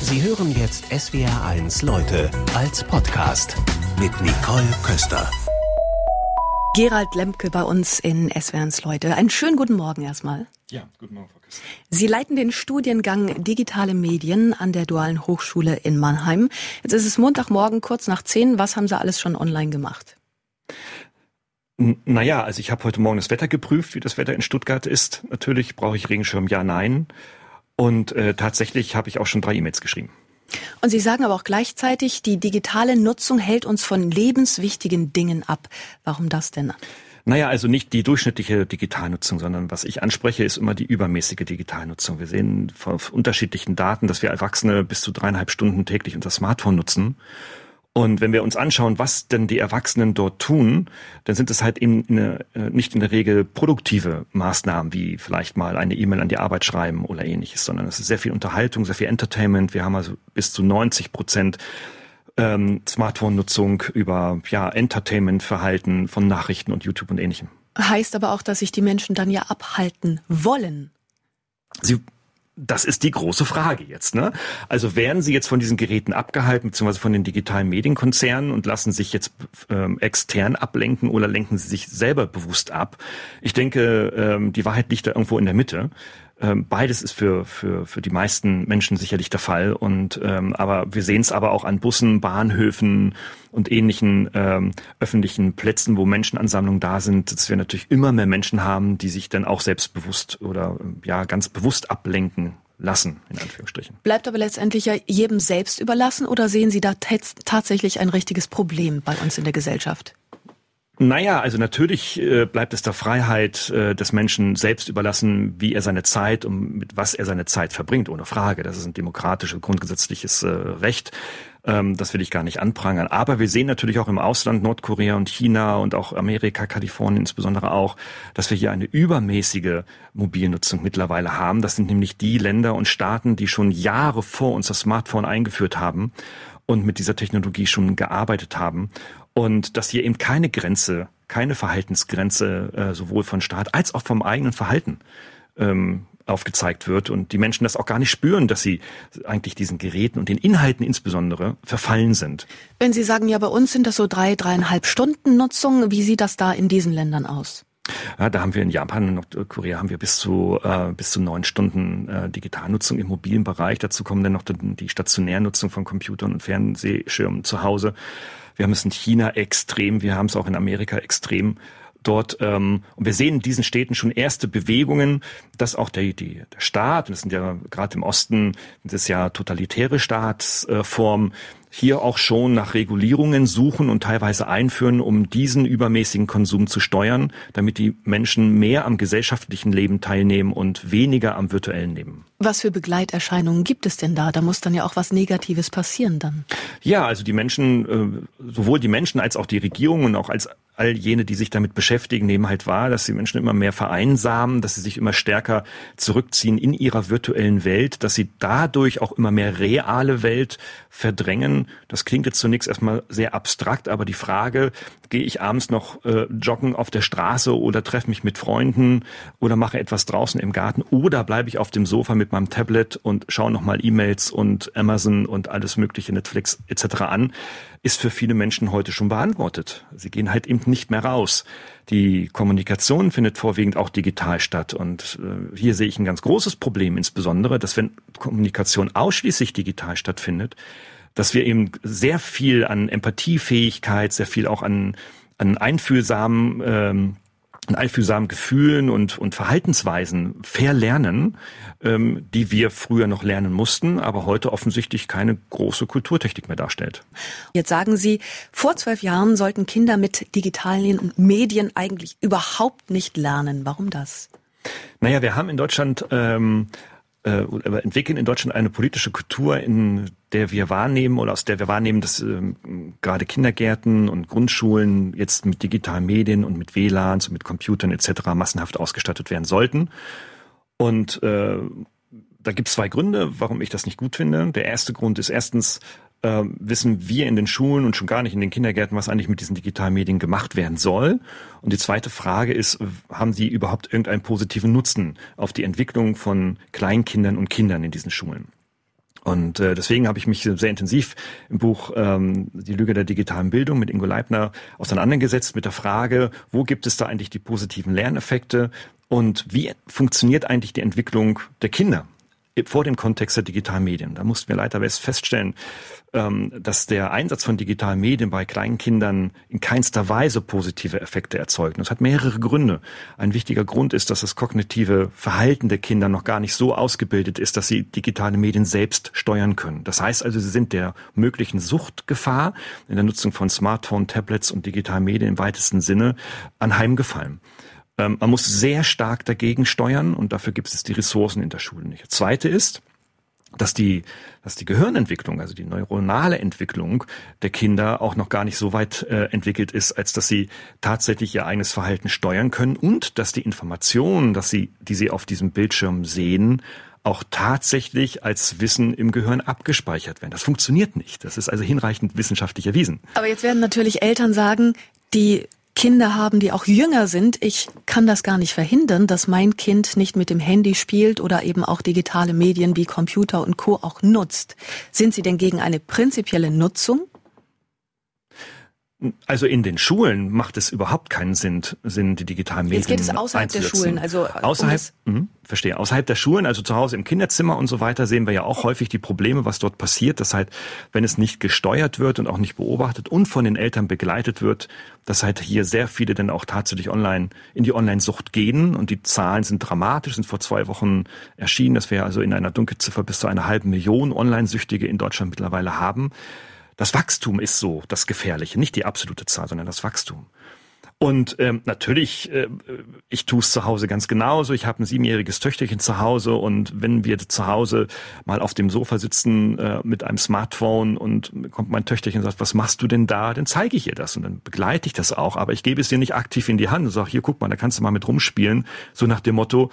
Sie hören jetzt SWR1 Leute als Podcast mit Nicole Köster. Gerald Lemke bei uns in SWR1 Leute. Einen schönen guten Morgen erstmal. Ja, guten Morgen, Frau Köster. Sie leiten den Studiengang Digitale Medien an der Dualen Hochschule in Mannheim. Jetzt ist es Montagmorgen kurz nach zehn. Was haben Sie alles schon online gemacht? Naja, also ich habe heute Morgen das Wetter geprüft, wie das Wetter in Stuttgart ist. Natürlich brauche ich Regenschirm, ja, nein. Und äh, tatsächlich habe ich auch schon drei E-Mails geschrieben. Und Sie sagen aber auch gleichzeitig, die digitale Nutzung hält uns von lebenswichtigen Dingen ab. Warum das denn? Naja, also nicht die durchschnittliche Digitalnutzung, sondern was ich anspreche, ist immer die übermäßige Digitalnutzung. Wir sehen von unterschiedlichen Daten, dass wir Erwachsene bis zu dreieinhalb Stunden täglich unser Smartphone nutzen. Und wenn wir uns anschauen, was denn die Erwachsenen dort tun, dann sind es halt eben eine, äh, nicht in der Regel produktive Maßnahmen, wie vielleicht mal eine E-Mail an die Arbeit schreiben oder ähnliches, sondern es ist sehr viel Unterhaltung, sehr viel Entertainment. Wir haben also bis zu 90 Prozent ähm, Smartphone-Nutzung über ja, Entertainment-Verhalten von Nachrichten und YouTube und ähnlichem. Heißt aber auch, dass sich die Menschen dann ja abhalten wollen. Sie das ist die große Frage jetzt. Ne? Also werden Sie jetzt von diesen Geräten abgehalten, beziehungsweise von den digitalen Medienkonzernen und lassen sich jetzt ähm, extern ablenken oder lenken Sie sich selber bewusst ab? Ich denke, ähm, die Wahrheit liegt da irgendwo in der Mitte. Ähm, beides ist für, für, für die meisten Menschen sicherlich der Fall. Und ähm, aber wir sehen es aber auch an Bussen, Bahnhöfen und ähnlichen ähm, öffentlichen Plätzen, wo Menschenansammlungen da sind, dass wir natürlich immer mehr Menschen haben, die sich dann auch selbstbewusst oder ja ganz bewusst ablenken lassen, in Anführungsstrichen. Bleibt aber letztendlich ja jedem selbst überlassen oder sehen Sie da tatsächlich ein richtiges Problem bei uns in der Gesellschaft? Naja, also natürlich äh, bleibt es der Freiheit äh, des Menschen selbst überlassen, wie er seine Zeit und mit was er seine Zeit verbringt, ohne Frage. Das ist ein demokratisches, grundgesetzliches äh, Recht. Ähm, das will ich gar nicht anprangern. Aber wir sehen natürlich auch im Ausland, Nordkorea und China und auch Amerika, Kalifornien insbesondere auch, dass wir hier eine übermäßige Mobilnutzung mittlerweile haben. Das sind nämlich die Länder und Staaten, die schon Jahre vor uns das Smartphone eingeführt haben und mit dieser Technologie schon gearbeitet haben und dass hier eben keine Grenze, keine Verhaltensgrenze äh, sowohl von Staat als auch vom eigenen Verhalten ähm, aufgezeigt wird und die Menschen das auch gar nicht spüren, dass sie eigentlich diesen Geräten und den Inhalten insbesondere verfallen sind. Wenn Sie sagen, ja, bei uns sind das so drei, dreieinhalb Stunden Nutzung, wie sieht das da in diesen Ländern aus? Ja, da haben wir in Japan und Nordkorea haben wir bis zu äh, bis zu neun Stunden äh, Digitalnutzung im mobilen Bereich. Dazu kommen dann noch die, die Stationärnutzung von Computern und Fernsehschirmen zu Hause. Wir haben es in China extrem, wir haben es auch in Amerika extrem dort. Ähm, und wir sehen in diesen Städten schon erste Bewegungen, dass auch der, die, der Staat, und das sind ja gerade im Osten, das ist ja totalitäre Staatsform, hier auch schon nach Regulierungen suchen und teilweise einführen, um diesen übermäßigen Konsum zu steuern, damit die Menschen mehr am gesellschaftlichen Leben teilnehmen und weniger am virtuellen Leben. Was für Begleiterscheinungen gibt es denn da? Da muss dann ja auch was Negatives passieren dann. Ja, also die Menschen, äh, sowohl die Menschen als auch die Regierungen und auch als all jene, die sich damit beschäftigen, nehmen halt wahr, dass die Menschen immer mehr vereinsamen, dass sie sich immer stärker zurückziehen in ihrer virtuellen Welt, dass sie dadurch auch immer mehr reale Welt verdrängen. Das klingt jetzt zunächst erstmal sehr abstrakt, aber die Frage, gehe ich abends noch äh, joggen auf der Straße oder treffe mich mit Freunden oder mache etwas draußen im Garten oder bleibe ich auf dem Sofa mit meinem Tablet und schaue nochmal E-Mails und Amazon und alles mögliche Netflix etc. an, ist für viele Menschen heute schon beantwortet. Sie gehen halt eben nicht mehr raus. Die Kommunikation findet vorwiegend auch digital statt. Und äh, hier sehe ich ein ganz großes Problem, insbesondere, dass wenn Kommunikation ausschließlich digital stattfindet, dass wir eben sehr viel an Empathiefähigkeit, sehr viel auch an, an einfühlsamen ähm, an einfühlsamen Gefühlen und, und Verhaltensweisen verlernen, ähm, die wir früher noch lernen mussten, aber heute offensichtlich keine große Kulturtechnik mehr darstellt. Jetzt sagen Sie, vor zwölf Jahren sollten Kinder mit digitalen Medien eigentlich überhaupt nicht lernen. Warum das? Naja, wir haben in Deutschland ähm, äh, entwickeln in Deutschland eine politische Kultur, in der wir wahrnehmen oder aus der wir wahrnehmen, dass ähm, gerade Kindergärten und Grundschulen jetzt mit digitalen Medien und mit WLANs und mit Computern etc. massenhaft ausgestattet werden sollten. Und äh, da gibt es zwei Gründe, warum ich das nicht gut finde. Der erste Grund ist erstens, äh, wissen wir in den Schulen und schon gar nicht in den Kindergärten, was eigentlich mit diesen digitalen Medien gemacht werden soll. Und die zweite Frage ist, haben sie überhaupt irgendeinen positiven Nutzen auf die Entwicklung von Kleinkindern und Kindern in diesen Schulen? Und äh, deswegen habe ich mich sehr intensiv im Buch ähm, Die Lüge der digitalen Bildung mit Ingo Leibner auseinandergesetzt mit der Frage, wo gibt es da eigentlich die positiven Lerneffekte und wie funktioniert eigentlich die Entwicklung der Kinder vor dem Kontext der digitalen Medien. Da mussten wir leider feststellen, ähm, dass der Einsatz von digitalen Medien bei kleinen Kindern in keinster Weise positive Effekte erzeugt. Das hat mehrere Gründe. Ein wichtiger Grund ist, dass das kognitive Verhalten der Kinder noch gar nicht so ausgebildet ist, dass sie digitale Medien selbst steuern können. Das heißt also, sie sind der möglichen Suchtgefahr in der Nutzung von Smartphone, Tablets und digitalen Medien im weitesten Sinne anheimgefallen. Ähm, man muss sehr stark dagegen steuern und dafür gibt es die Ressourcen in der Schule nicht. Das Zweite ist, dass die, dass die Gehirnentwicklung, also die neuronale Entwicklung der Kinder auch noch gar nicht so weit äh, entwickelt ist, als dass sie tatsächlich ihr eigenes Verhalten steuern können und dass die Informationen, dass sie, die sie auf diesem Bildschirm sehen, auch tatsächlich als Wissen im Gehirn abgespeichert werden. Das funktioniert nicht. Das ist also hinreichend wissenschaftlich erwiesen. Aber jetzt werden natürlich Eltern sagen, die Kinder haben, die auch jünger sind. Ich kann das gar nicht verhindern, dass mein Kind nicht mit dem Handy spielt oder eben auch digitale Medien wie Computer und Co. auch nutzt. Sind Sie denn gegen eine prinzipielle Nutzung? Also in den Schulen macht es überhaupt keinen Sinn, Sinn die digitalen Medien Jetzt geht es außerhalb der Schulen, also außerhalb, um mh, verstehe, außerhalb der Schulen, also zu Hause im Kinderzimmer und so weiter, sehen wir ja auch häufig die Probleme, was dort passiert. dass halt, wenn es nicht gesteuert wird und auch nicht beobachtet und von den Eltern begleitet wird, dass halt hier sehr viele dann auch tatsächlich online in die Online-Sucht gehen und die Zahlen sind dramatisch, sind vor zwei Wochen erschienen, dass wir also in einer Dunkelziffer bis zu einer halben Million Online-Süchtige in Deutschland mittlerweile haben. Das Wachstum ist so das Gefährliche, nicht die absolute Zahl, sondern das Wachstum. Und ähm, natürlich, äh, ich tue es zu Hause ganz genauso. Ich habe ein siebenjähriges Töchterchen zu Hause und wenn wir zu Hause mal auf dem Sofa sitzen äh, mit einem Smartphone und kommt mein Töchterchen und sagt, was machst du denn da? Dann zeige ich ihr das und dann begleite ich das auch. Aber ich gebe es dir nicht aktiv in die Hand und sage, hier guck mal, da kannst du mal mit rumspielen. So nach dem Motto,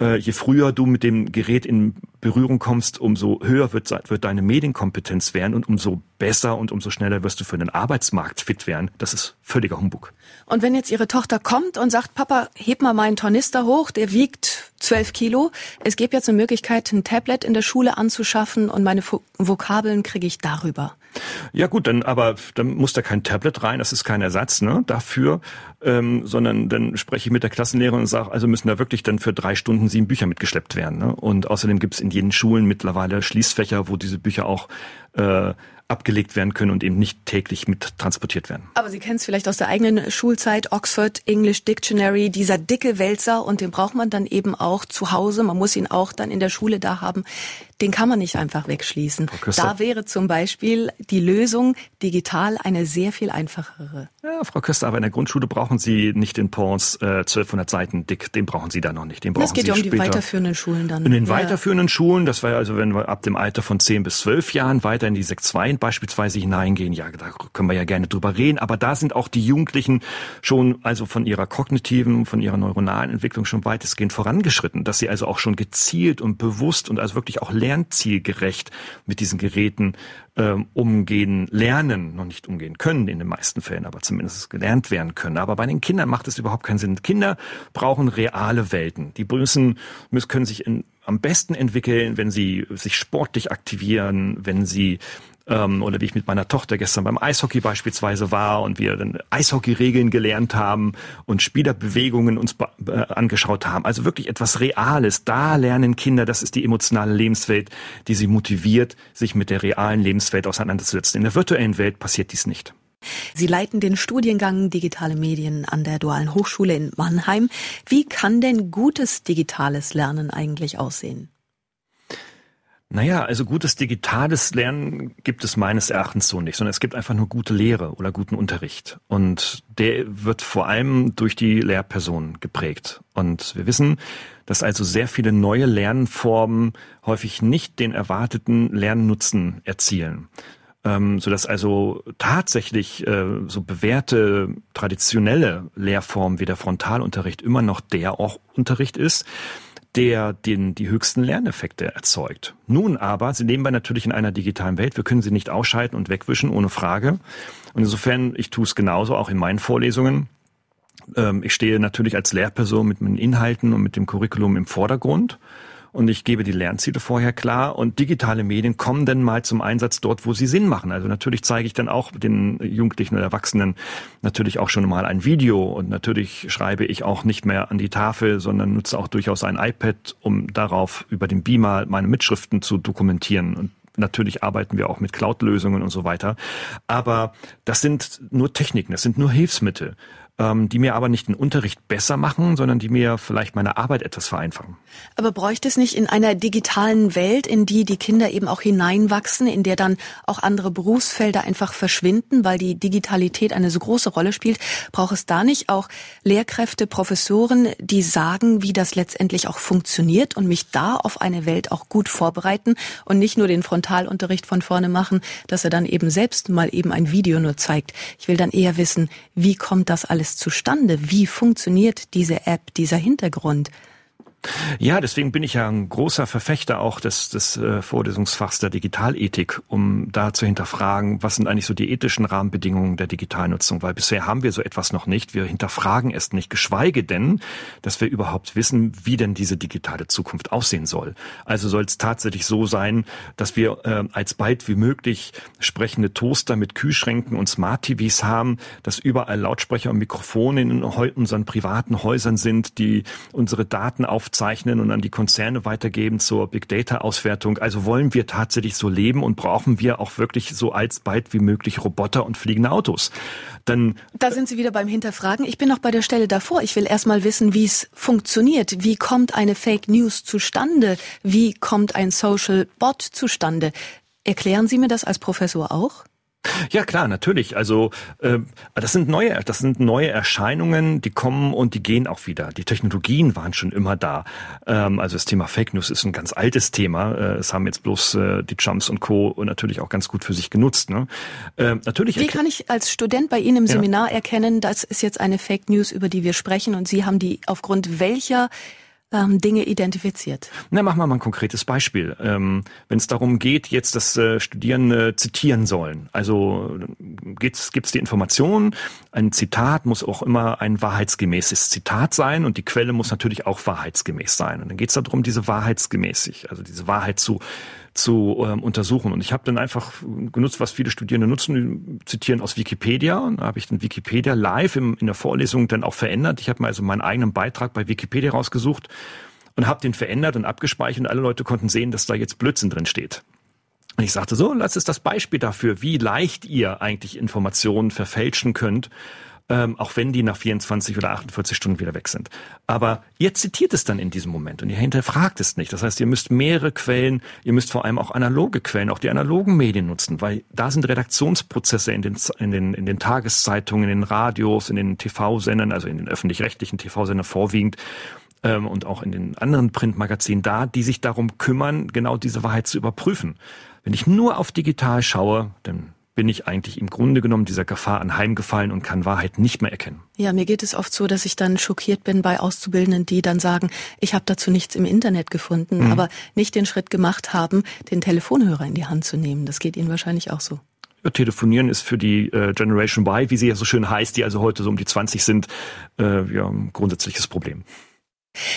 äh, je früher du mit dem Gerät in Berührung kommst, umso höher wird, wird deine Medienkompetenz werden und umso besser und umso schneller wirst du für den Arbeitsmarkt fit werden. Das ist völliger Humbug. Und wenn jetzt Ihre Tochter kommt und sagt, Papa, heb mal meinen Tornister hoch, der wiegt zwölf Kilo. Es gibt jetzt eine Möglichkeit, ein Tablet in der Schule anzuschaffen und meine Vokabeln kriege ich darüber. Ja gut, dann aber dann muss da kein Tablet rein, das ist kein Ersatz ne, dafür, ähm, sondern dann spreche ich mit der Klassenlehrerin und sage, also müssen da wirklich dann für drei Stunden sieben Bücher mitgeschleppt werden. Ne? Und außerdem gibt es in jeden Schulen mittlerweile Schließfächer, wo diese Bücher auch äh, abgelegt werden können und eben nicht täglich mit transportiert werden. Aber Sie kennen es vielleicht aus der eigenen Schulzeit, Oxford English Dictionary, dieser dicke Wälzer und den braucht man dann eben auch zu Hause. Man muss ihn auch dann in der Schule da haben. Den kann man nicht einfach wegschließen. Da wäre zum Beispiel die Lösung digital eine sehr viel einfachere. Ja, Frau Köster, aber in der Grundschule brauchen Sie nicht den Pons äh, 1200 Seiten dick. Den brauchen Sie da noch nicht. Den brauchen das geht Sie ja um später. die weiterführenden Schulen dann. In den ja. weiterführenden Schulen, das war also, wenn wir ab dem Alter von 10 bis 12 Jahren weiter in die Sek 2 beispielsweise hineingehen, ja, da können wir ja gerne drüber reden. Aber da sind auch die Jugendlichen schon also von ihrer kognitiven, von ihrer neuronalen Entwicklung schon weitestgehend vorangeschritten, dass sie also auch schon gezielt und bewusst und also wirklich auch lernzielgerecht mit diesen Geräten ähm, umgehen, lernen, noch nicht umgehen können in den meisten Fällen, aber zumindest gelernt werden können. Aber bei den Kindern macht es überhaupt keinen Sinn. Kinder brauchen reale Welten. Die müssen, müssen können sich in, am besten entwickeln, wenn sie sich sportlich aktivieren, wenn sie ähm, oder wie ich mit meiner Tochter gestern beim Eishockey beispielsweise war und wir dann Eishockey-Regeln gelernt haben und Spielerbewegungen uns äh, angeschaut haben. Also wirklich etwas Reales. Da lernen Kinder, das ist die emotionale Lebenswelt, die sie motiviert, sich mit der realen Lebenswelt auseinanderzusetzen. In der virtuellen Welt passiert dies nicht. Sie leiten den Studiengang Digitale Medien an der Dualen Hochschule in Mannheim. Wie kann denn gutes digitales Lernen eigentlich aussehen? Naja, also gutes digitales Lernen gibt es meines Erachtens so nicht, sondern es gibt einfach nur gute Lehre oder guten Unterricht. Und der wird vor allem durch die Lehrperson geprägt. Und wir wissen, dass also sehr viele neue Lernformen häufig nicht den erwarteten Lernnutzen erzielen. Ähm, sodass also tatsächlich äh, so bewährte traditionelle Lehrformen wie der Frontalunterricht immer noch der auch Unterricht ist der den, die höchsten Lerneffekte erzeugt. Nun aber, sie leben wir natürlich in einer digitalen Welt. Wir können sie nicht ausschalten und wegwischen, ohne Frage. Und insofern, ich tue es genauso, auch in meinen Vorlesungen. Ähm, ich stehe natürlich als Lehrperson mit meinen Inhalten und mit dem Curriculum im Vordergrund. Und ich gebe die Lernziele vorher klar und digitale Medien kommen dann mal zum Einsatz dort, wo sie Sinn machen. Also natürlich zeige ich dann auch den Jugendlichen und Erwachsenen natürlich auch schon mal ein Video und natürlich schreibe ich auch nicht mehr an die Tafel, sondern nutze auch durchaus ein iPad, um darauf über den Beamer meine Mitschriften zu dokumentieren und Natürlich arbeiten wir auch mit Cloud-Lösungen und so weiter. Aber das sind nur Techniken, das sind nur Hilfsmittel ähm, die mir aber nicht den Unterricht besser machen, sondern die mir vielleicht meine Arbeit etwas vereinfachen. Aber bräuchte es nicht in einer digitalen Welt, in die die Kinder eben auch hineinwachsen, in der dann auch andere Berufsfelder einfach verschwinden, weil die Digitalität eine so große Rolle spielt, braucht es da nicht auch Lehrkräfte, Professoren, die sagen, wie das letztendlich auch funktioniert und mich da auf eine Welt auch gut vorbereiten und nicht nur den Frontalunterricht von vorne machen, dass er dann eben selbst mal eben ein Video nur zeigt. Ich will dann eher wissen, wie kommt das alles alles zustande? Wie funktioniert diese App, dieser Hintergrund? Ja, deswegen bin ich ja ein großer Verfechter auch des, des äh, Vorlesungsfachs der Digitalethik, um da zu hinterfragen, was sind eigentlich so die ethischen Rahmenbedingungen der Digitalnutzung, weil bisher haben wir so etwas noch nicht. Wir hinterfragen es nicht, geschweige denn, dass wir überhaupt wissen, wie denn diese digitale Zukunft aussehen soll. Also soll es tatsächlich so sein, dass wir äh, als bald wie möglich sprechende Toaster mit Kühlschränken und Smart-TVs haben, dass überall Lautsprecher und Mikrofone in unseren privaten Häusern sind, die unsere Daten auf aufzeichnen und an die Konzerne weitergeben zur Big Data Auswertung. Also wollen wir tatsächlich so leben und brauchen wir auch wirklich so alsbald wie möglich Roboter und fliegende Autos. Dann da sind Sie wieder beim Hinterfragen. Ich bin noch bei der Stelle davor. Ich will erst mal wissen, wie es funktioniert. Wie kommt eine Fake News zustande? Wie kommt ein Social Bot zustande? Erklären Sie mir das als Professor auch? Ja klar, natürlich. Also äh, das sind neue, das sind neue Erscheinungen, die kommen und die gehen auch wieder. Die Technologien waren schon immer da. Ähm, also das Thema Fake News ist ein ganz altes Thema. Äh, es haben jetzt bloß äh, die Jumps und Co. natürlich auch ganz gut für sich genutzt. Ne? Äh, natürlich. Wie kann ich als Student bei Ihnen im Seminar ja. erkennen, das ist jetzt eine Fake News, über die wir sprechen und Sie haben die aufgrund welcher ähm, Dinge identifiziert. Na, machen wir mal ein konkretes Beispiel. Ähm, Wenn es darum geht, jetzt, dass äh, Studierende zitieren sollen, also gibt es die Information, ein Zitat muss auch immer ein wahrheitsgemäßes Zitat sein und die Quelle muss natürlich auch wahrheitsgemäß sein. Und dann geht es darum, diese wahrheitsgemäßig, also diese Wahrheit zu zu ähm, untersuchen. Und ich habe dann einfach genutzt, was viele Studierende nutzen, zitieren aus Wikipedia. Und da habe ich dann Wikipedia live im, in der Vorlesung dann auch verändert. Ich habe mir also meinen eigenen Beitrag bei Wikipedia rausgesucht und habe den verändert und abgespeichert und alle Leute konnten sehen, dass da jetzt Blödsinn drin steht. Und ich sagte so, das ist das Beispiel dafür, wie leicht ihr eigentlich Informationen verfälschen könnt ähm, auch wenn die nach 24 oder 48 Stunden wieder weg sind. Aber ihr zitiert es dann in diesem Moment und ihr hinterfragt es nicht. Das heißt, ihr müsst mehrere Quellen, ihr müsst vor allem auch analoge Quellen, auch die analogen Medien nutzen, weil da sind Redaktionsprozesse in den, in den, in den Tageszeitungen, in den Radios, in den TV-Sendern, also in den öffentlich-rechtlichen TV-Sendern vorwiegend ähm, und auch in den anderen Printmagazinen da, die sich darum kümmern, genau diese Wahrheit zu überprüfen. Wenn ich nur auf digital schaue, dann bin ich eigentlich im Grunde genommen dieser Gefahr anheimgefallen und kann Wahrheit nicht mehr erkennen. Ja, mir geht es oft so, dass ich dann schockiert bin bei Auszubildenden, die dann sagen, ich habe dazu nichts im Internet gefunden, mhm. aber nicht den Schritt gemacht haben, den Telefonhörer in die Hand zu nehmen. Das geht Ihnen wahrscheinlich auch so. Ja, Telefonieren ist für die äh, Generation Y, wie sie ja so schön heißt, die also heute so um die 20 sind, äh, ja, ein grundsätzliches Problem.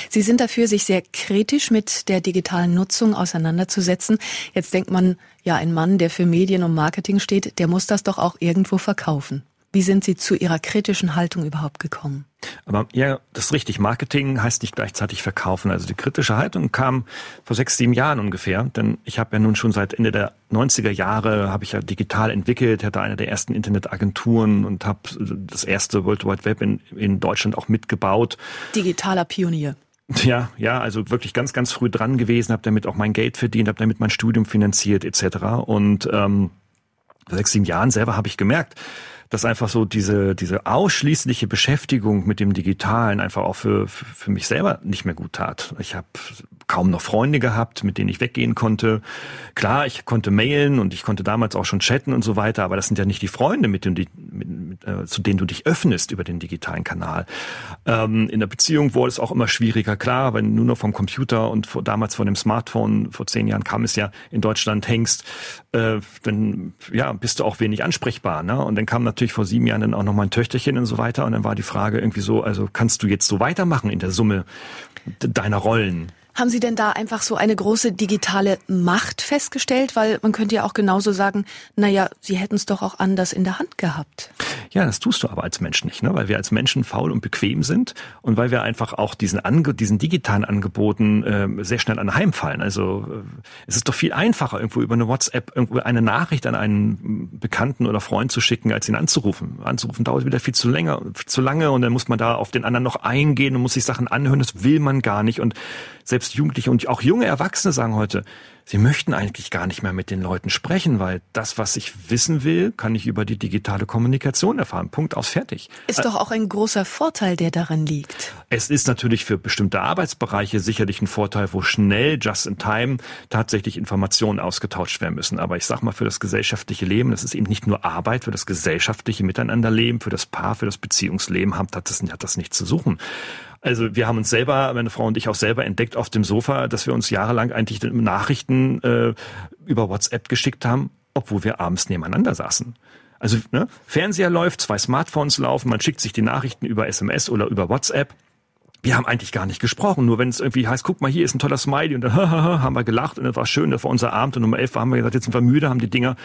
Sie sind dafür, sich sehr kritisch mit der digitalen Nutzung auseinanderzusetzen. Jetzt denkt man, ja, ein Mann, der für Medien und Marketing steht, der muss das doch auch irgendwo verkaufen. Wie sind Sie zu Ihrer kritischen Haltung überhaupt gekommen? Aber ja, das ist richtig. Marketing heißt nicht gleichzeitig verkaufen. Also die kritische Haltung kam vor sechs, sieben Jahren ungefähr. Denn ich habe ja nun schon seit Ende der 90er Jahre habe ich ja digital entwickelt, hatte eine der ersten Internetagenturen und habe das erste World Wide Web in, in Deutschland auch mitgebaut. Digitaler Pionier. Ja, ja, also wirklich ganz, ganz früh dran gewesen, habe damit auch mein Geld verdient, habe damit mein Studium finanziert etc. Und ähm, vor sechs, sieben Jahren selber habe ich gemerkt, dass einfach so diese, diese ausschließliche Beschäftigung mit dem Digitalen einfach auch für, für, mich selber nicht mehr gut tat. Ich habe kaum noch Freunde gehabt, mit denen ich weggehen konnte. Klar, ich konnte mailen und ich konnte damals auch schon chatten und so weiter, aber das sind ja nicht die Freunde, mit denen, mit, mit, äh, zu denen du dich öffnest über den digitalen Kanal. Ähm, in der Beziehung wurde es auch immer schwieriger. Klar, wenn du nur vom Computer und vor, damals von dem Smartphone, vor zehn Jahren kam es ja in Deutschland, hängst, äh, dann ja, bist du auch wenig ansprechbar. Ne? Und dann kam natürlich vor sieben Jahren dann auch noch mal ein Töchterchen und so weiter. Und dann war die Frage irgendwie so, also kannst du jetzt so weitermachen in der Summe deiner Rollen? Haben Sie denn da einfach so eine große digitale Macht festgestellt? Weil man könnte ja auch genauso sagen, naja, Sie hätten es doch auch anders in der Hand gehabt. Ja, das tust du aber als Mensch nicht, ne? weil wir als Menschen faul und bequem sind und weil wir einfach auch diesen, Ange diesen digitalen Angeboten äh, sehr schnell anheimfallen. Also äh, es ist doch viel einfacher, irgendwo über eine WhatsApp irgendwo eine Nachricht an einen Bekannten oder Freund zu schicken, als ihn anzurufen. Anzurufen dauert wieder viel zu länger, viel zu lange und dann muss man da auf den anderen noch eingehen und muss sich Sachen anhören. Das will man gar nicht und selbst Jugendliche und auch junge Erwachsene sagen heute, sie möchten eigentlich gar nicht mehr mit den Leuten sprechen, weil das, was ich wissen will, kann ich über die digitale Kommunikation erfahren. Punkt aus fertig. Ist doch auch ein großer Vorteil, der darin liegt. Es ist natürlich für bestimmte Arbeitsbereiche sicherlich ein Vorteil, wo schnell, just in time, tatsächlich Informationen ausgetauscht werden müssen. Aber ich sag mal, für das gesellschaftliche Leben, das ist eben nicht nur Arbeit, für das gesellschaftliche Miteinanderleben, für das Paar, für das Beziehungsleben hat das, hat das nichts zu suchen. Also wir haben uns selber, meine Frau und ich auch selber entdeckt auf dem Sofa, dass wir uns jahrelang eigentlich Nachrichten äh, über WhatsApp geschickt haben, obwohl wir abends nebeneinander saßen. Also ne, Fernseher läuft, zwei Smartphones laufen, man schickt sich die Nachrichten über SMS oder über WhatsApp. Wir haben eigentlich gar nicht gesprochen, nur wenn es irgendwie heißt, guck mal, hier ist ein toller Smiley und dann haben wir gelacht und das war schön, das war unser Abend und um elf haben wir gesagt, jetzt sind wir müde, haben die Dinger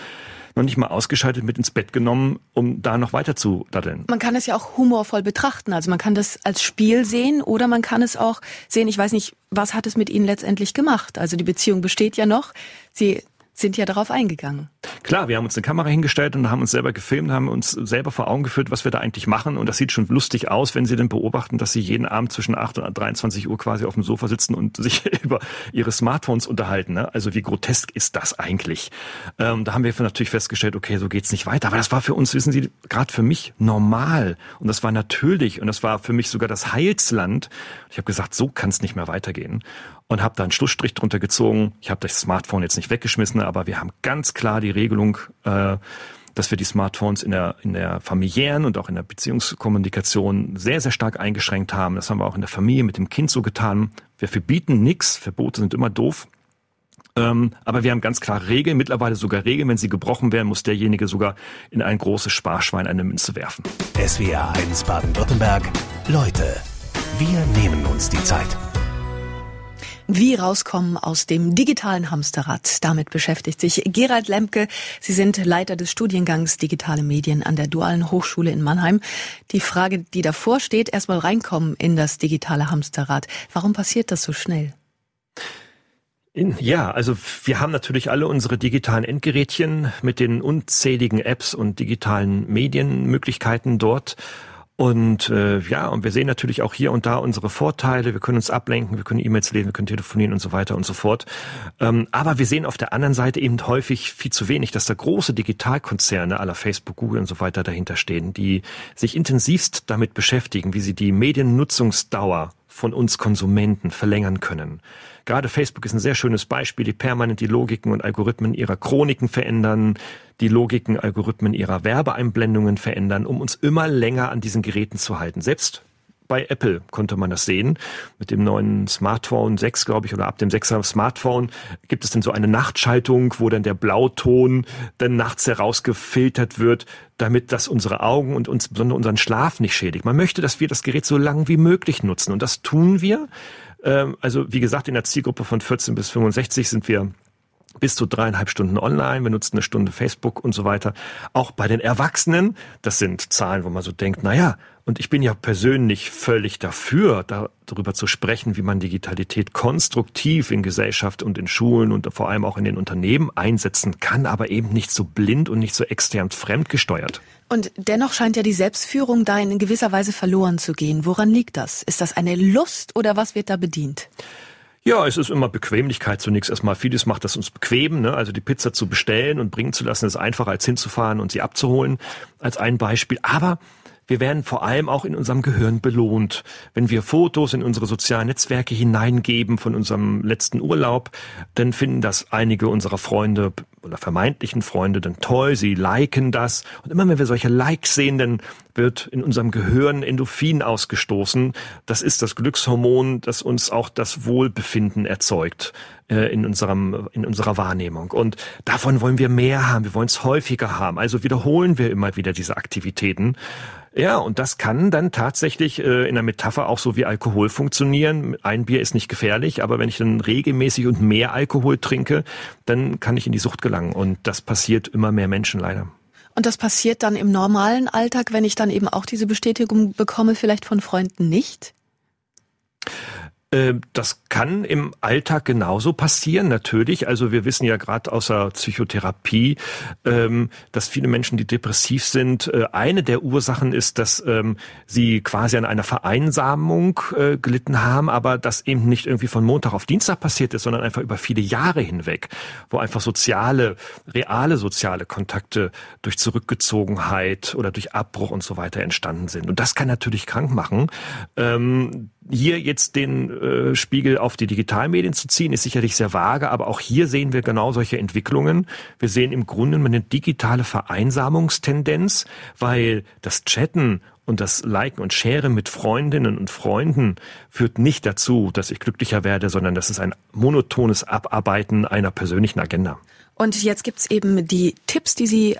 noch nicht mal ausgeschaltet mit ins Bett genommen, um da noch weiter zu daddeln. Man kann es ja auch humorvoll betrachten. Also man kann das als Spiel sehen oder man kann es auch sehen, ich weiß nicht, was hat es mit Ihnen letztendlich gemacht? Also die Beziehung besteht ja noch. Sie sind ja darauf eingegangen. Klar, wir haben uns eine Kamera hingestellt und haben uns selber gefilmt, haben uns selber vor Augen geführt, was wir da eigentlich machen. Und das sieht schon lustig aus, wenn Sie dann beobachten, dass Sie jeden Abend zwischen 8 und 23 Uhr quasi auf dem Sofa sitzen und sich über Ihre Smartphones unterhalten. Ne? Also wie grotesk ist das eigentlich? Ähm, da haben wir natürlich festgestellt, okay, so geht's nicht weiter. Aber das war für uns, wissen Sie, gerade für mich normal. Und das war natürlich. Und das war für mich sogar das Heilsland. Ich habe gesagt, so kann es nicht mehr weitergehen und habe da einen Schlussstrich drunter gezogen. Ich habe das Smartphone jetzt nicht weggeschmissen, aber wir haben ganz klar die Regelung, äh, dass wir die Smartphones in der, in der familiären und auch in der Beziehungskommunikation sehr, sehr stark eingeschränkt haben. Das haben wir auch in der Familie mit dem Kind so getan. Wir verbieten nichts, Verbote sind immer doof. Ähm, aber wir haben ganz klar Regeln, mittlerweile sogar Regeln. Wenn sie gebrochen werden, muss derjenige sogar in ein großes Sparschwein eine Münze werfen. SWR 1 Baden-Württemberg. Leute, wir nehmen uns die Zeit. Wie rauskommen aus dem digitalen Hamsterrad? Damit beschäftigt sich Gerald Lemke. Sie sind Leiter des Studiengangs Digitale Medien an der Dualen Hochschule in Mannheim. Die Frage, die davor steht, erstmal reinkommen in das digitale Hamsterrad. Warum passiert das so schnell? Ja, also wir haben natürlich alle unsere digitalen Endgerätchen mit den unzähligen Apps und digitalen Medienmöglichkeiten dort. Und äh, ja, und wir sehen natürlich auch hier und da unsere Vorteile. Wir können uns ablenken, wir können E-Mails lesen, wir können telefonieren und so weiter und so fort. Ähm, aber wir sehen auf der anderen Seite eben häufig viel zu wenig, dass da große Digitalkonzerne aller Facebook, Google und so weiter dahinter stehen, die sich intensivst damit beschäftigen, wie sie die Mediennutzungsdauer von uns Konsumenten verlängern können. Gerade Facebook ist ein sehr schönes Beispiel, die permanent die Logiken und Algorithmen ihrer Chroniken verändern, die Logiken, Algorithmen ihrer Werbeeinblendungen verändern, um uns immer länger an diesen Geräten zu halten. Selbst bei Apple konnte man das sehen. Mit dem neuen Smartphone 6, glaube ich, oder ab dem 6er Smartphone gibt es dann so eine Nachtschaltung, wo dann der Blauton dann nachts herausgefiltert wird, damit das unsere Augen und uns, besonders unseren Schlaf nicht schädigt. Man möchte, dass wir das Gerät so lang wie möglich nutzen. Und das tun wir. Ähm, also wie gesagt, in der Zielgruppe von 14 bis 65 sind wir bis zu dreieinhalb Stunden online, wir nutzen eine Stunde Facebook und so weiter. Auch bei den Erwachsenen, das sind Zahlen, wo man so denkt, na ja, und ich bin ja persönlich völlig dafür, darüber zu sprechen, wie man Digitalität konstruktiv in Gesellschaft und in Schulen und vor allem auch in den Unternehmen einsetzen kann, aber eben nicht so blind und nicht so extern fremdgesteuert. Und dennoch scheint ja die Selbstführung da in gewisser Weise verloren zu gehen. Woran liegt das? Ist das eine Lust oder was wird da bedient? Ja, es ist immer Bequemlichkeit zunächst erstmal. Vieles macht das uns bequem, ne? also die Pizza zu bestellen und bringen zu lassen, ist einfacher als hinzufahren und sie abzuholen, als ein Beispiel. Aber wir werden vor allem auch in unserem Gehirn belohnt. Wenn wir Fotos in unsere sozialen Netzwerke hineingeben von unserem letzten Urlaub, dann finden das einige unserer Freunde oder vermeintlichen Freunde dann toll, sie liken das. Und immer wenn wir solche Likes sehen, dann wird in unserem Gehirn Endorphin ausgestoßen. Das ist das Glückshormon, das uns auch das Wohlbefinden erzeugt äh, in unserem in unserer Wahrnehmung und davon wollen wir mehr haben wir wollen es häufiger haben also wiederholen wir immer wieder diese Aktivitäten ja, und das kann dann tatsächlich äh, in der Metapher auch so wie Alkohol funktionieren. Ein Bier ist nicht gefährlich, aber wenn ich dann regelmäßig und mehr Alkohol trinke, dann kann ich in die Sucht gelangen. Und das passiert immer mehr Menschen leider. Und das passiert dann im normalen Alltag, wenn ich dann eben auch diese Bestätigung bekomme, vielleicht von Freunden nicht? Äh, das kann im Alltag genauso passieren, natürlich. Also wir wissen ja gerade aus der Psychotherapie, ähm, dass viele Menschen, die depressiv sind, äh, eine der Ursachen ist, dass ähm, sie quasi an einer Vereinsamung äh, gelitten haben, aber das eben nicht irgendwie von Montag auf Dienstag passiert ist, sondern einfach über viele Jahre hinweg, wo einfach soziale, reale soziale Kontakte durch Zurückgezogenheit oder durch Abbruch und so weiter entstanden sind. Und das kann natürlich krank machen. Hier jetzt den äh, Spiegel auf die Digitalmedien zu ziehen, ist sicherlich sehr vage, aber auch hier sehen wir genau solche Entwicklungen. Wir sehen im Grunde eine digitale Vereinsamungstendenz, weil das Chatten und das Liken und Sharen mit Freundinnen und Freunden führt nicht dazu, dass ich glücklicher werde, sondern das ist ein monotones Abarbeiten einer persönlichen Agenda. Und jetzt gibt's eben die Tipps, die Sie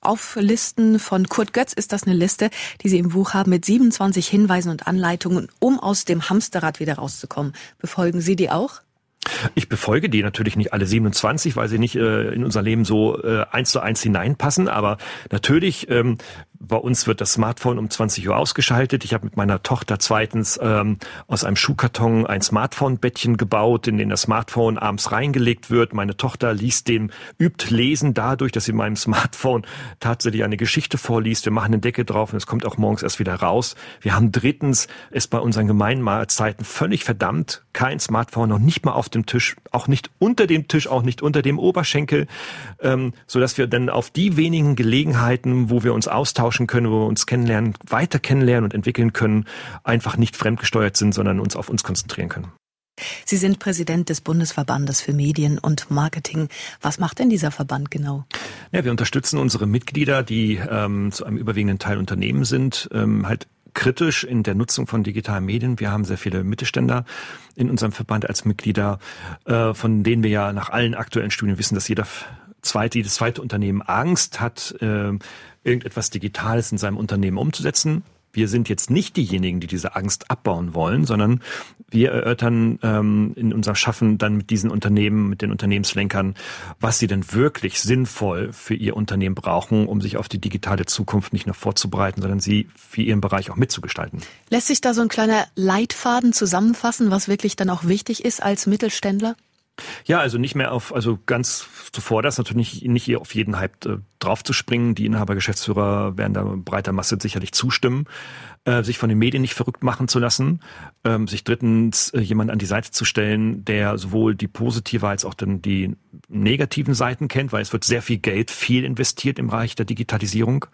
auflisten von Kurt Götz ist das eine Liste, die Sie im Buch haben mit 27 Hinweisen und Anleitungen, um aus dem Hamsterrad wieder rauszukommen. Befolgen Sie die auch? Ich befolge die natürlich nicht alle 27, weil sie nicht äh, in unser Leben so äh, eins zu eins hineinpassen. Aber natürlich ähm, bei uns wird das Smartphone um 20 Uhr ausgeschaltet. Ich habe mit meiner Tochter zweitens ähm, aus einem Schuhkarton ein Smartphone-Bettchen gebaut, in den das Smartphone abends reingelegt wird. Meine Tochter liest dem, übt Lesen dadurch, dass sie meinem Smartphone tatsächlich eine Geschichte vorliest. Wir machen eine Decke drauf und es kommt auch morgens erst wieder raus. Wir haben drittens es bei unseren Gemeinmahlzeiten völlig verdammt, kein Smartphone, noch nicht mal auf dem Tisch, auch nicht unter dem Tisch, auch nicht unter dem Oberschenkel, ähm, so dass wir dann auf die wenigen Gelegenheiten, wo wir uns austauschen, können, wo wir uns kennenlernen, weiter kennenlernen und entwickeln können, einfach nicht fremdgesteuert sind, sondern uns auf uns konzentrieren können. Sie sind Präsident des Bundesverbandes für Medien und Marketing. Was macht denn dieser Verband genau? Ja, wir unterstützen unsere Mitglieder, die ähm, zu einem überwiegenden Teil Unternehmen sind, ähm, halt kritisch in der Nutzung von digitalen Medien. Wir haben sehr viele Mittelständler in unserem Verband als Mitglieder, äh, von denen wir ja nach allen aktuellen Studien wissen, dass jeder zweite, jedes zweite Unternehmen Angst hat, äh, irgendetwas Digitales in seinem Unternehmen umzusetzen. Wir sind jetzt nicht diejenigen, die diese Angst abbauen wollen, sondern wir erörtern ähm, in unserem Schaffen dann mit diesen Unternehmen, mit den Unternehmenslenkern, was sie denn wirklich sinnvoll für ihr Unternehmen brauchen, um sich auf die digitale Zukunft nicht nur vorzubereiten, sondern sie für ihren Bereich auch mitzugestalten. Lässt sich da so ein kleiner Leitfaden zusammenfassen, was wirklich dann auch wichtig ist als Mittelständler? Ja, also nicht mehr auf, also ganz zuvor das natürlich nicht, auf jeden Hype äh, draufzuspringen. Die Inhaber, Geschäftsführer werden da breiter Masse sicherlich zustimmen, äh, sich von den Medien nicht verrückt machen zu lassen, ähm, sich drittens äh, jemand an die Seite zu stellen, der sowohl die positive als auch dann die negativen Seiten kennt, weil es wird sehr viel Geld, viel investiert im Bereich der Digitalisierung.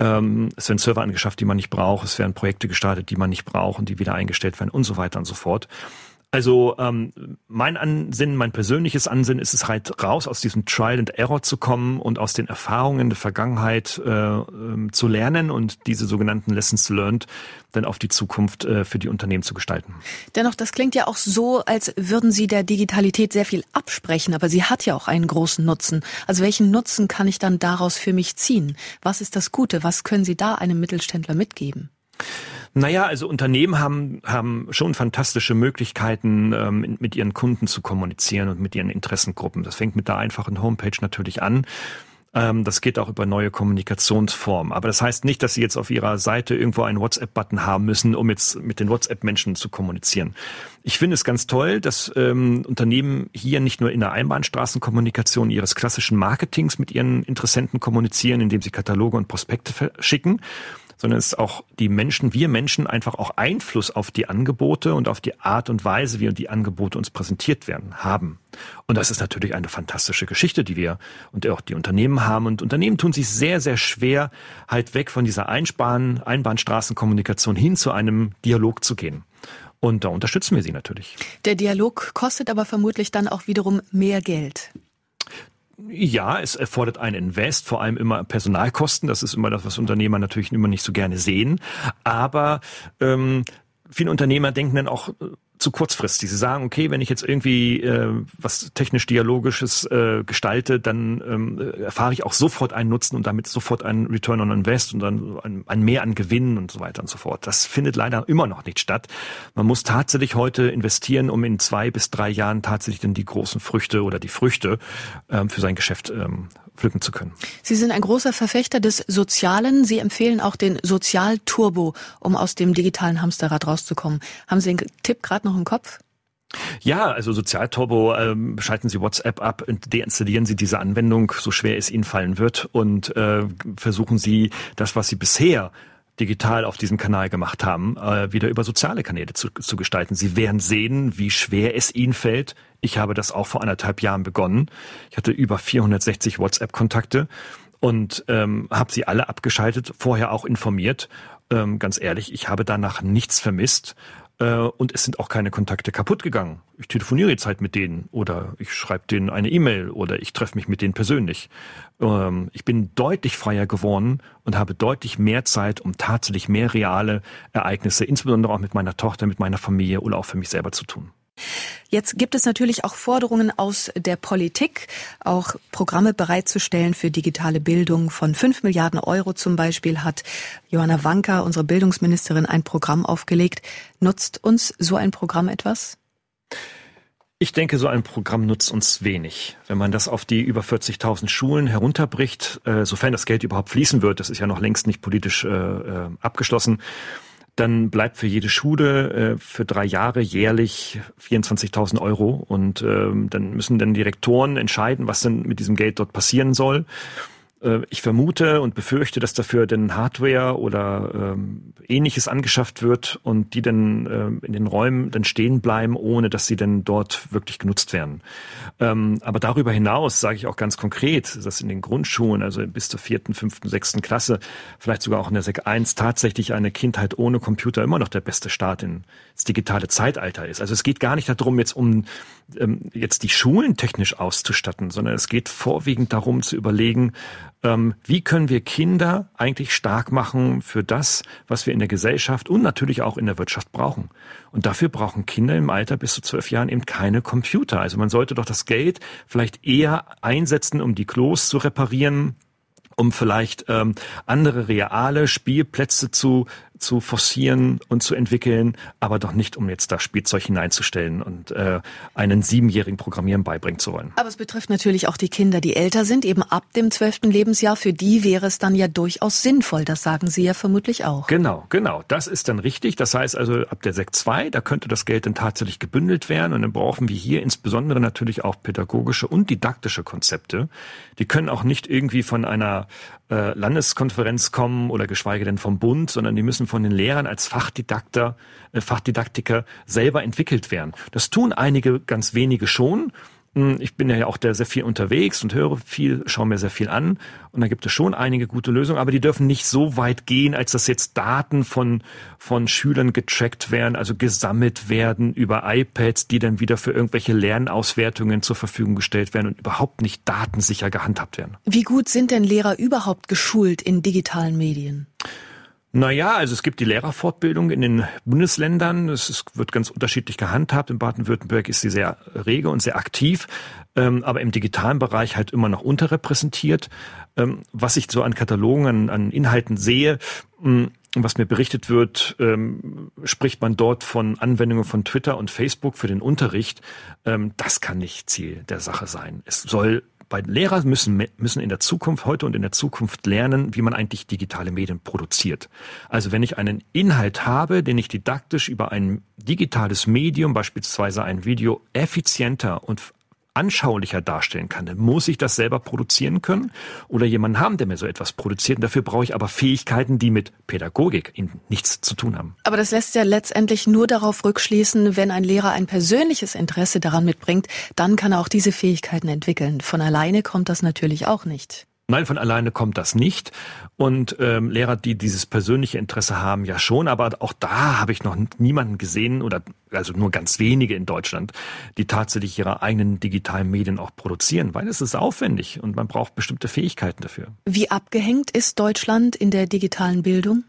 Ähm, es werden Server angeschafft, die man nicht braucht, es werden Projekte gestartet, die man nicht braucht und die wieder eingestellt werden und so weiter und so fort. Also ähm, mein Ansinnen, mein persönliches Ansinnen ist es halt raus aus diesem Trial and Error zu kommen und aus den Erfahrungen der Vergangenheit äh, ähm, zu lernen und diese sogenannten Lessons learned dann auf die Zukunft äh, für die Unternehmen zu gestalten. Dennoch, das klingt ja auch so, als würden Sie der Digitalität sehr viel absprechen, aber sie hat ja auch einen großen Nutzen. Also welchen Nutzen kann ich dann daraus für mich ziehen? Was ist das Gute? Was können Sie da einem Mittelständler mitgeben? Naja, also Unternehmen haben, haben schon fantastische Möglichkeiten, ähm, mit ihren Kunden zu kommunizieren und mit ihren Interessengruppen. Das fängt mit der einfachen Homepage natürlich an. Ähm, das geht auch über neue Kommunikationsformen. Aber das heißt nicht, dass Sie jetzt auf Ihrer Seite irgendwo einen WhatsApp-Button haben müssen, um jetzt mit den WhatsApp-Menschen zu kommunizieren. Ich finde es ganz toll, dass ähm, Unternehmen hier nicht nur in der Einbahnstraßenkommunikation ihres klassischen Marketings mit ihren Interessenten kommunizieren, indem sie Kataloge und Prospekte schicken, sondern es ist auch die Menschen, wir Menschen einfach auch Einfluss auf die Angebote und auf die Art und Weise, wie die Angebote uns präsentiert werden, haben. Und das ist natürlich eine fantastische Geschichte, die wir und auch die Unternehmen haben. Und Unternehmen tun sich sehr, sehr schwer, halt weg von dieser Einbahn, Einbahnstraßenkommunikation hin zu einem Dialog zu gehen. Und da unterstützen wir sie natürlich. Der Dialog kostet aber vermutlich dann auch wiederum mehr Geld. Ja, es erfordert ein Invest, vor allem immer Personalkosten. Das ist immer das, was Unternehmer natürlich immer nicht so gerne sehen. Aber ähm, viele Unternehmer denken dann auch zu kurzfristig. Sie sagen, okay, wenn ich jetzt irgendwie äh, was technisch-dialogisches äh, gestalte, dann ähm, erfahre ich auch sofort einen Nutzen und damit sofort einen Return on Invest und dann ein, ein Mehr an Gewinnen und so weiter und so fort. Das findet leider immer noch nicht statt. Man muss tatsächlich heute investieren, um in zwei bis drei Jahren tatsächlich dann die großen Früchte oder die Früchte ähm, für sein Geschäft ähm, pflücken zu können. Sie sind ein großer Verfechter des Sozialen. Sie empfehlen auch den Sozialturbo, um aus dem digitalen Hamsterrad rauszukommen. Haben Sie den Tipp gerade noch im Kopf? Ja, also Sozialturbo, ähm, schalten Sie WhatsApp ab und deinstallieren Sie diese Anwendung, so schwer es Ihnen fallen wird und äh, versuchen Sie das, was Sie bisher digital auf diesem Kanal gemacht haben, äh, wieder über soziale Kanäle zu, zu gestalten. Sie werden sehen, wie schwer es ihnen fällt. Ich habe das auch vor anderthalb Jahren begonnen. Ich hatte über 460 WhatsApp-Kontakte und ähm, habe sie alle abgeschaltet, vorher auch informiert. Ähm, ganz ehrlich, ich habe danach nichts vermisst und es sind auch keine Kontakte kaputt gegangen. Ich telefoniere jetzt halt mit denen oder ich schreibe denen eine E-Mail oder ich treffe mich mit denen persönlich. Ähm, ich bin deutlich freier geworden und habe deutlich mehr Zeit, um tatsächlich mehr reale Ereignisse, insbesondere auch mit meiner Tochter, mit meiner Familie oder auch für mich selber zu tun. Jetzt gibt es natürlich auch Forderungen aus der Politik, auch Programme bereitzustellen für digitale Bildung. Von fünf Milliarden Euro zum Beispiel hat Johanna Wanka, unsere Bildungsministerin, ein Programm aufgelegt. Nutzt uns so ein Programm etwas? Ich denke, so ein Programm nutzt uns wenig. Wenn man das auf die über 40.000 Schulen herunterbricht, äh, sofern das Geld überhaupt fließen wird, das ist ja noch längst nicht politisch äh, äh abgeschlossen, dann bleibt für jede Schule äh, für drei Jahre jährlich 24.000 Euro und ähm, dann müssen dann Direktoren entscheiden, was denn mit diesem Geld dort passieren soll. Äh, ich vermute und befürchte, dass dafür denn Hardware oder ähm, ähnliches angeschafft wird und die dann ähm, in den Räumen dann stehen bleiben, ohne dass sie dann dort wirklich genutzt werden. Ähm, aber darüber hinaus sage ich auch ganz konkret, dass in den Grundschulen, also bis zur vierten, fünften, sechsten Klasse, vielleicht sogar auch in der Sek 1 tatsächlich eine Kindheit ohne Computer immer noch der beste Start ins digitale Zeitalter ist. Also es geht gar nicht darum, jetzt um ähm, jetzt die Schulen technisch auszustatten, sondern es geht vorwiegend darum zu überlegen, ähm, wie können wir Kinder eigentlich stark machen für das, was wir in der Gesellschaft und natürlich auch in der Wirtschaft brauchen. Und dafür brauchen Kinder im Alter bis zu zwölf Jahren eben keine Computer. Also man sollte doch das Geld vielleicht eher einsetzen, um die Klos zu reparieren, um vielleicht ähm, andere reale Spielplätze zu zu forcieren und zu entwickeln, aber doch nicht, um jetzt da Spielzeug hineinzustellen und äh, einen siebenjährigen Programmieren beibringen zu wollen. Aber es betrifft natürlich auch die Kinder, die älter sind, eben ab dem zwölften Lebensjahr. Für die wäre es dann ja durchaus sinnvoll. Das sagen Sie ja vermutlich auch. Genau, genau. Das ist dann richtig. Das heißt also, ab der Sek 2, da könnte das Geld dann tatsächlich gebündelt werden. Und dann brauchen wir hier insbesondere natürlich auch pädagogische und didaktische Konzepte. Die können auch nicht irgendwie von einer äh, Landeskonferenz kommen oder geschweige denn vom Bund, sondern die müssen von den Lehrern als Fachdidakter, äh, Fachdidaktiker selber entwickelt werden. Das tun einige ganz wenige schon. Ich bin ja auch da sehr viel unterwegs und höre viel, schaue mir sehr viel an. Und da gibt es schon einige gute Lösungen, aber die dürfen nicht so weit gehen, als dass jetzt Daten von, von Schülern getrackt werden, also gesammelt werden über iPads, die dann wieder für irgendwelche Lernauswertungen zur Verfügung gestellt werden und überhaupt nicht datensicher gehandhabt werden. Wie gut sind denn Lehrer überhaupt geschult in digitalen Medien? Naja, also es gibt die Lehrerfortbildung in den Bundesländern. Es wird ganz unterschiedlich gehandhabt. In Baden-Württemberg ist sie sehr rege und sehr aktiv, ähm, aber im digitalen Bereich halt immer noch unterrepräsentiert. Ähm, was ich so an Katalogen, an, an Inhalten sehe, mh, hm, was mir berichtet wird, ähm, spricht man dort von Anwendungen von Twitter und Facebook für den Unterricht. Ähm, das kann nicht Ziel der Sache sein. Es soll bei Lehrer müssen, müssen in der Zukunft, heute und in der Zukunft lernen, wie man eigentlich digitale Medien produziert. Also wenn ich einen Inhalt habe, den ich didaktisch über ein digitales Medium, beispielsweise ein Video, effizienter und anschaulicher darstellen kann, dann muss ich das selber produzieren können oder jemanden haben, der mir so etwas produziert. Und dafür brauche ich aber Fähigkeiten, die mit Pädagogik nichts zu tun haben. Aber das lässt ja letztendlich nur darauf rückschließen, wenn ein Lehrer ein persönliches Interesse daran mitbringt, dann kann er auch diese Fähigkeiten entwickeln. Von alleine kommt das natürlich auch nicht. Nein, von alleine kommt das nicht. Und ähm, Lehrer, die dieses persönliche Interesse haben, ja schon. Aber auch da habe ich noch niemanden gesehen oder also nur ganz wenige in Deutschland, die tatsächlich ihre eigenen digitalen Medien auch produzieren, weil es ist aufwendig und man braucht bestimmte Fähigkeiten dafür. Wie abgehängt ist Deutschland in der digitalen Bildung?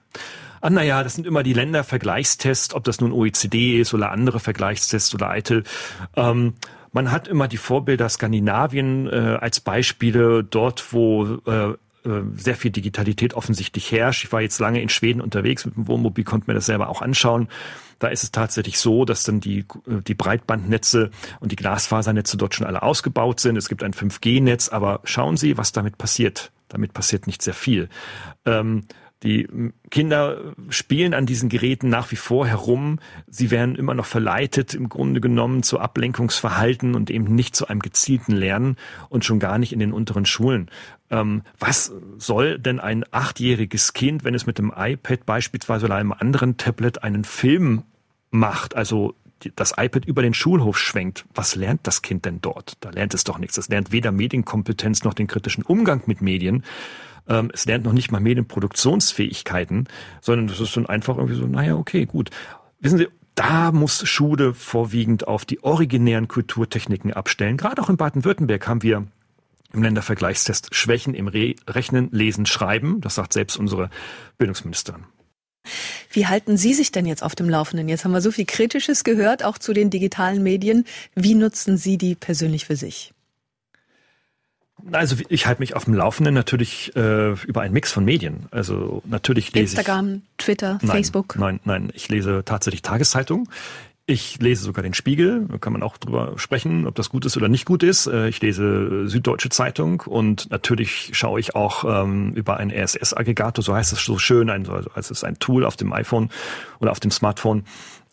Ah, naja, das sind immer die Ländervergleichstests, ob das nun OECD ist oder andere Vergleichstests oder EITEL. Ähm, man hat immer die Vorbilder Skandinavien äh, als Beispiele dort, wo äh, äh, sehr viel Digitalität offensichtlich herrscht. Ich war jetzt lange in Schweden unterwegs mit dem Wohnmobil, konnte mir das selber auch anschauen. Da ist es tatsächlich so, dass dann die, äh, die Breitbandnetze und die Glasfasernetze dort schon alle ausgebaut sind. Es gibt ein 5G-Netz, aber schauen Sie, was damit passiert. Damit passiert nicht sehr viel. Ähm, die Kinder spielen an diesen Geräten nach wie vor herum. Sie werden immer noch verleitet, im Grunde genommen zu Ablenkungsverhalten und eben nicht zu einem gezielten Lernen und schon gar nicht in den unteren Schulen. Ähm, was soll denn ein achtjähriges Kind, wenn es mit dem iPad beispielsweise oder einem anderen Tablet einen Film macht, also das iPad über den Schulhof schwenkt, was lernt das Kind denn dort? Da lernt es doch nichts. Es lernt weder Medienkompetenz noch den kritischen Umgang mit Medien. Ähm, es lernt noch nicht mal Medienproduktionsfähigkeiten, sondern das ist dann einfach irgendwie so, naja, okay, gut. Wissen Sie, da muss Schule vorwiegend auf die originären Kulturtechniken abstellen. Gerade auch in Baden-Württemberg haben wir im Ländervergleichstest Schwächen im Re Rechnen, Lesen, Schreiben. Das sagt selbst unsere Bildungsministerin. Wie halten Sie sich denn jetzt auf dem Laufenden? Jetzt haben wir so viel Kritisches gehört, auch zu den digitalen Medien. Wie nutzen Sie die persönlich für sich? Also ich halte mich auf dem Laufenden natürlich äh, über einen Mix von Medien. Also natürlich lese Instagram, ich, Twitter, nein, Facebook. Nein, nein, ich lese tatsächlich Tageszeitungen. Ich lese sogar den Spiegel, da kann man auch drüber sprechen, ob das gut ist oder nicht gut ist. Äh, ich lese Süddeutsche Zeitung und natürlich schaue ich auch ähm, über ein RSS-Aggregator, so heißt es so schön, ein, also es ist ein Tool auf dem iPhone oder auf dem Smartphone,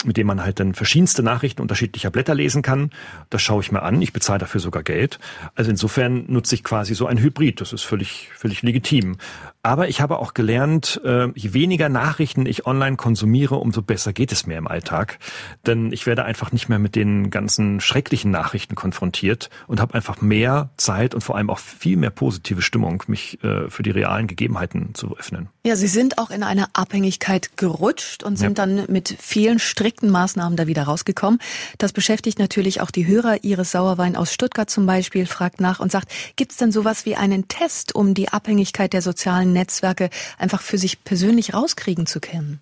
mit dem man halt dann verschiedenste Nachrichten unterschiedlicher Blätter lesen kann. Das schaue ich mir an. Ich bezahle dafür sogar Geld. Also insofern nutze ich quasi so ein Hybrid. Das ist völlig, völlig legitim. Aber ich habe auch gelernt, äh, je weniger Nachrichten ich online konsumiere, umso besser geht es mir im Alltag. Denn ich werde einfach nicht mehr mit den ganzen schrecklichen Nachrichten konfrontiert und habe einfach mehr Zeit und vor allem auch viel mehr positive Stimmung, mich äh, für die realen Gegebenheiten zu öffnen. Ja, Sie sind auch in eine Abhängigkeit gerutscht und sind ja. dann mit vielen strikten Maßnahmen da wieder rausgekommen. Das beschäftigt natürlich auch die Hörer. Ihres Sauerwein aus Stuttgart zum Beispiel fragt nach und sagt, gibt es denn sowas wie einen Test, um die Abhängigkeit der sozialen Netzwerke einfach für sich persönlich rauskriegen zu können?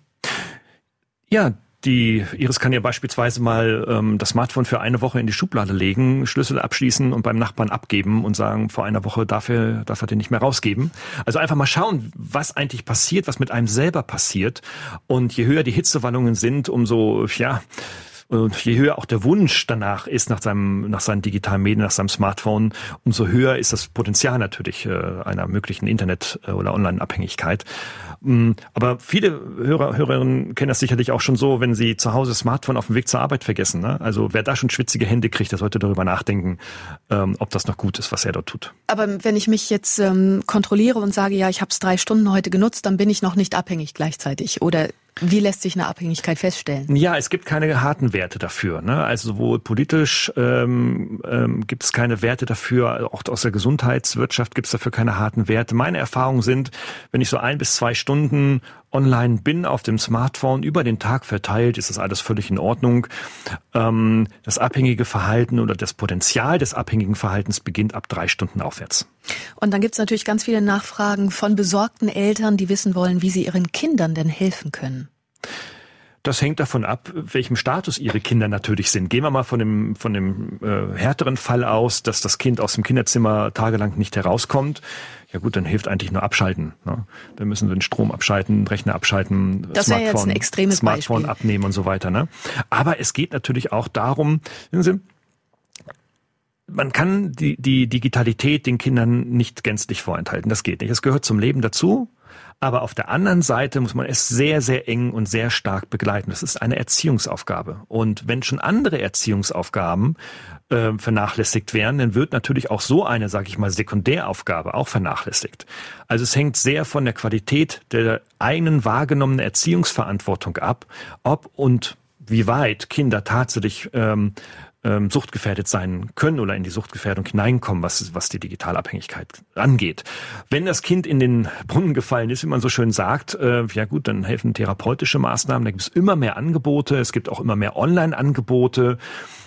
Ja, die Iris kann ja beispielsweise mal ähm, das Smartphone für eine Woche in die Schublade legen, Schlüssel abschließen und beim Nachbarn abgeben und sagen, vor einer Woche darf er, darf er den nicht mehr rausgeben. Also einfach mal schauen, was eigentlich passiert, was mit einem selber passiert. Und je höher die Hitzewallungen sind, umso, ja, und je höher auch der Wunsch danach ist, nach seinem, nach seinen digitalen Medien, nach seinem Smartphone, umso höher ist das Potenzial natürlich äh, einer möglichen Internet- oder Online-Abhängigkeit. Mm, aber viele Hörer, Hörerinnen kennen das sicherlich auch schon so, wenn sie zu Hause Smartphone auf dem Weg zur Arbeit vergessen. Ne? Also wer da schon schwitzige Hände kriegt, der sollte darüber nachdenken, ähm, ob das noch gut ist, was er dort tut. Aber wenn ich mich jetzt ähm, kontrolliere und sage, ja, ich habe es drei Stunden heute genutzt, dann bin ich noch nicht abhängig gleichzeitig. Oder wie lässt sich eine Abhängigkeit feststellen? Ja, es gibt keine harten Werte dafür. Ne? Also sowohl politisch ähm, ähm, gibt es keine Werte dafür, auch aus der Gesundheitswirtschaft gibt es dafür keine harten Werte. Meine Erfahrungen sind, wenn ich so ein bis zwei Stunden online bin auf dem Smartphone über den Tag verteilt, ist das alles völlig in Ordnung. Ähm, das abhängige Verhalten oder das Potenzial des abhängigen Verhaltens beginnt ab drei Stunden aufwärts. Und dann gibt es natürlich ganz viele Nachfragen von besorgten Eltern, die wissen wollen, wie sie ihren Kindern denn helfen können. Das hängt davon ab, welchem Status ihre Kinder natürlich sind. Gehen wir mal von dem, von dem äh, härteren Fall aus, dass das Kind aus dem Kinderzimmer tagelang nicht herauskommt. Ja gut, dann hilft eigentlich nur abschalten. Ne? Dann müssen sie den Strom abschalten, Rechner abschalten, das Smartphone, jetzt ein extremes Smartphone Beispiel. abnehmen und so weiter. Ne? Aber es geht natürlich auch darum, man kann die, die Digitalität den Kindern nicht gänzlich vorenthalten. Das geht nicht. Es gehört zum Leben dazu. Aber auf der anderen Seite muss man es sehr, sehr eng und sehr stark begleiten. Das ist eine Erziehungsaufgabe. Und wenn schon andere Erziehungsaufgaben äh, vernachlässigt werden, dann wird natürlich auch so eine, sage ich mal, Sekundäraufgabe auch vernachlässigt. Also es hängt sehr von der Qualität der eigenen wahrgenommenen Erziehungsverantwortung ab, ob und wie weit Kinder tatsächlich ähm, ähm, suchtgefährdet sein können oder in die Suchtgefährdung hineinkommen, was, was die Digitalabhängigkeit angeht. Wenn das Kind in den Brunnen gefallen ist, wie man so schön sagt, äh, ja gut, dann helfen therapeutische Maßnahmen. Da gibt es immer mehr Angebote. Es gibt auch immer mehr Online-Angebote.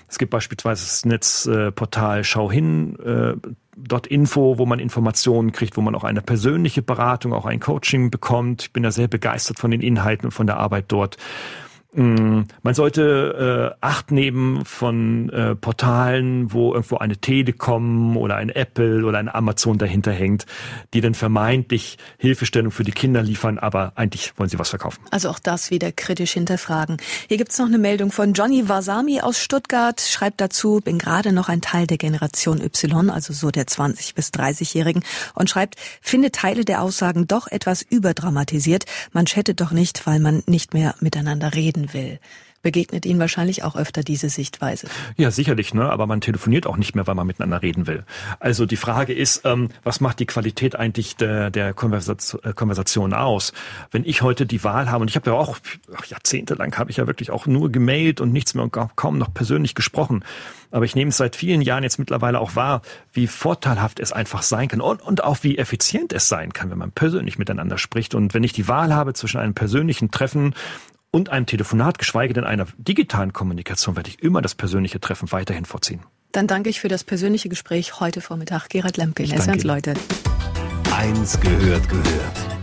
Es gibt beispielsweise das Netzportal Schau hin, äh, dort Info, wo man Informationen kriegt, wo man auch eine persönliche Beratung, auch ein Coaching bekommt. Ich bin da sehr begeistert von den Inhalten und von der Arbeit dort. Mm, man sollte äh, Acht nehmen von äh, Portalen, wo irgendwo eine Telekom oder ein Apple oder ein Amazon dahinter hängt, die dann vermeintlich Hilfestellung für die Kinder liefern, aber eigentlich wollen sie was verkaufen. Also auch das wieder kritisch hinterfragen. Hier gibt's noch eine Meldung von Johnny Wasami aus Stuttgart, schreibt dazu, bin gerade noch ein Teil der Generation Y, also so der 20- bis 30-Jährigen, und schreibt, finde Teile der Aussagen doch etwas überdramatisiert. Man chattet doch nicht, weil man nicht mehr miteinander reden will begegnet Ihnen wahrscheinlich auch öfter diese Sichtweise. Ja, sicherlich, ne? aber man telefoniert auch nicht mehr, weil man miteinander reden will. Also die Frage ist, ähm, was macht die Qualität eigentlich der, der Konversation, äh, Konversation aus? Wenn ich heute die Wahl habe, und ich habe ja auch ach, jahrzehntelang habe ich ja wirklich auch nur gemailt und nichts mehr und kaum noch persönlich gesprochen. Aber ich nehme es seit vielen Jahren jetzt mittlerweile auch wahr, wie vorteilhaft es einfach sein kann und, und auch wie effizient es sein kann, wenn man persönlich miteinander spricht. Und wenn ich die Wahl habe zwischen einem persönlichen Treffen und einem Telefonat, geschweige denn einer digitalen Kommunikation, werde ich immer das persönliche Treffen weiterhin vorziehen. Dann danke ich für das persönliche Gespräch heute Vormittag. Gerhard Lemke, Leute. Eins gehört gehört.